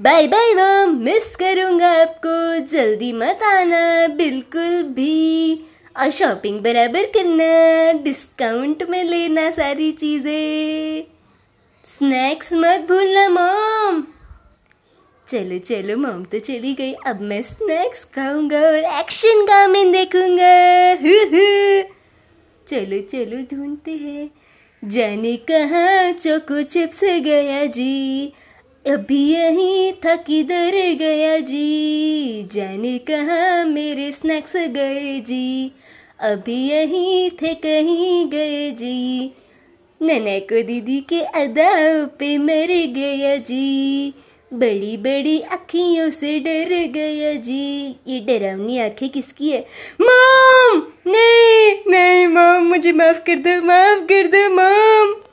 Bye bye mom, miss करूँगा आपको, जल्दी मत आना, बिल्कुल भी। और शॉपिंग बराबर करना डिस्काउंट में लेना सारी चीज़ें। स्नैक्स मत भूलना, मॉम। चलो चलो, मॉम तो चली गई। अब मैं स्नैक्स खाऊँगा और एक्शन मैं देखूँगा। चलो चलो, ढूंढते हैं। जाने कहाँ, चोको चिप्स गया जी। अभी यहीं था किधर गया जी। जाने कहाँ मेरे स्नैक्स गए जी। अभी यहीं थे कहीं गए जी। नना को दीदी के अदा पे मर गया जी। बड़ी बड़ी अखियों से डर गया जी। ये डरावनी आँखें किसकी है? माम! नहीं नहीं, मॉम, मुझे माफ़ कर दो, माफ़ कर दो, मॉम!